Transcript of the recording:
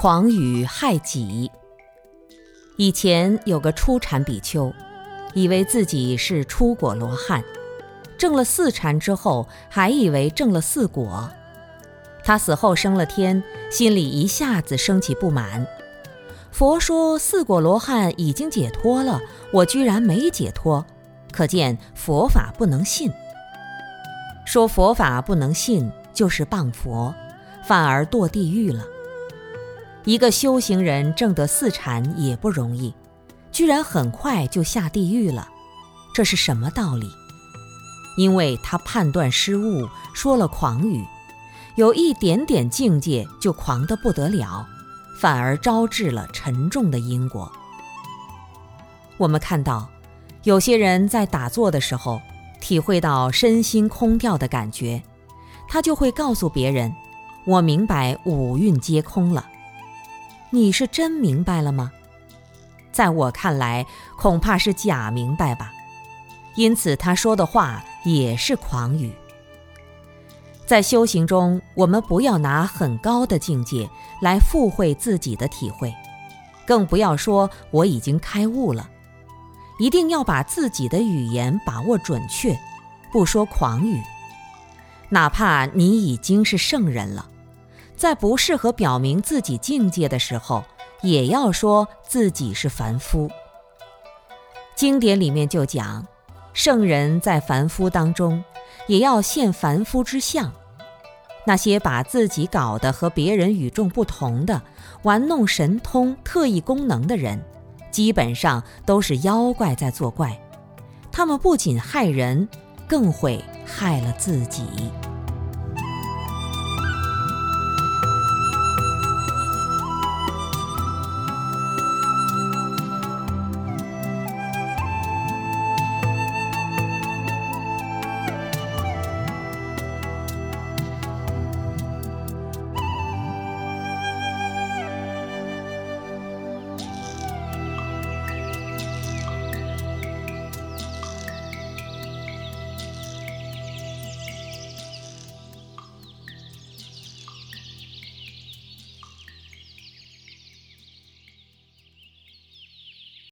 狂语害己。以前有个初禅比丘，以为自己是出果罗汉，证了四禅之后，还以为证了四果。他死后升了天，心里一下子升起不满。佛说四果罗汉已经解脱了，我居然没解脱，可见佛法不能信。说佛法不能信，就是谤佛，反而堕地狱了。一个修行人证得四禅也不容易，居然很快就下地狱了，这是什么道理？因为他判断失误，说了狂语，有一点点境界就狂得不得了，反而招致了沉重的因果。我们看到，有些人在打坐的时候，体会到身心空掉的感觉，他就会告诉别人：“我明白五蕴皆空了。”你是真明白了吗？在我看来，恐怕是假明白吧。因此，他说的话也是狂语。在修行中，我们不要拿很高的境界来附会自己的体会，更不要说我已经开悟了。一定要把自己的语言把握准确，不说狂语。哪怕你已经是圣人了。在不适合表明自己境界的时候，也要说自己是凡夫。经典里面就讲，圣人在凡夫当中，也要现凡夫之相。那些把自己搞得和别人与众不同的，玩弄神通、特异功能的人，基本上都是妖怪在作怪。他们不仅害人，更会害了自己。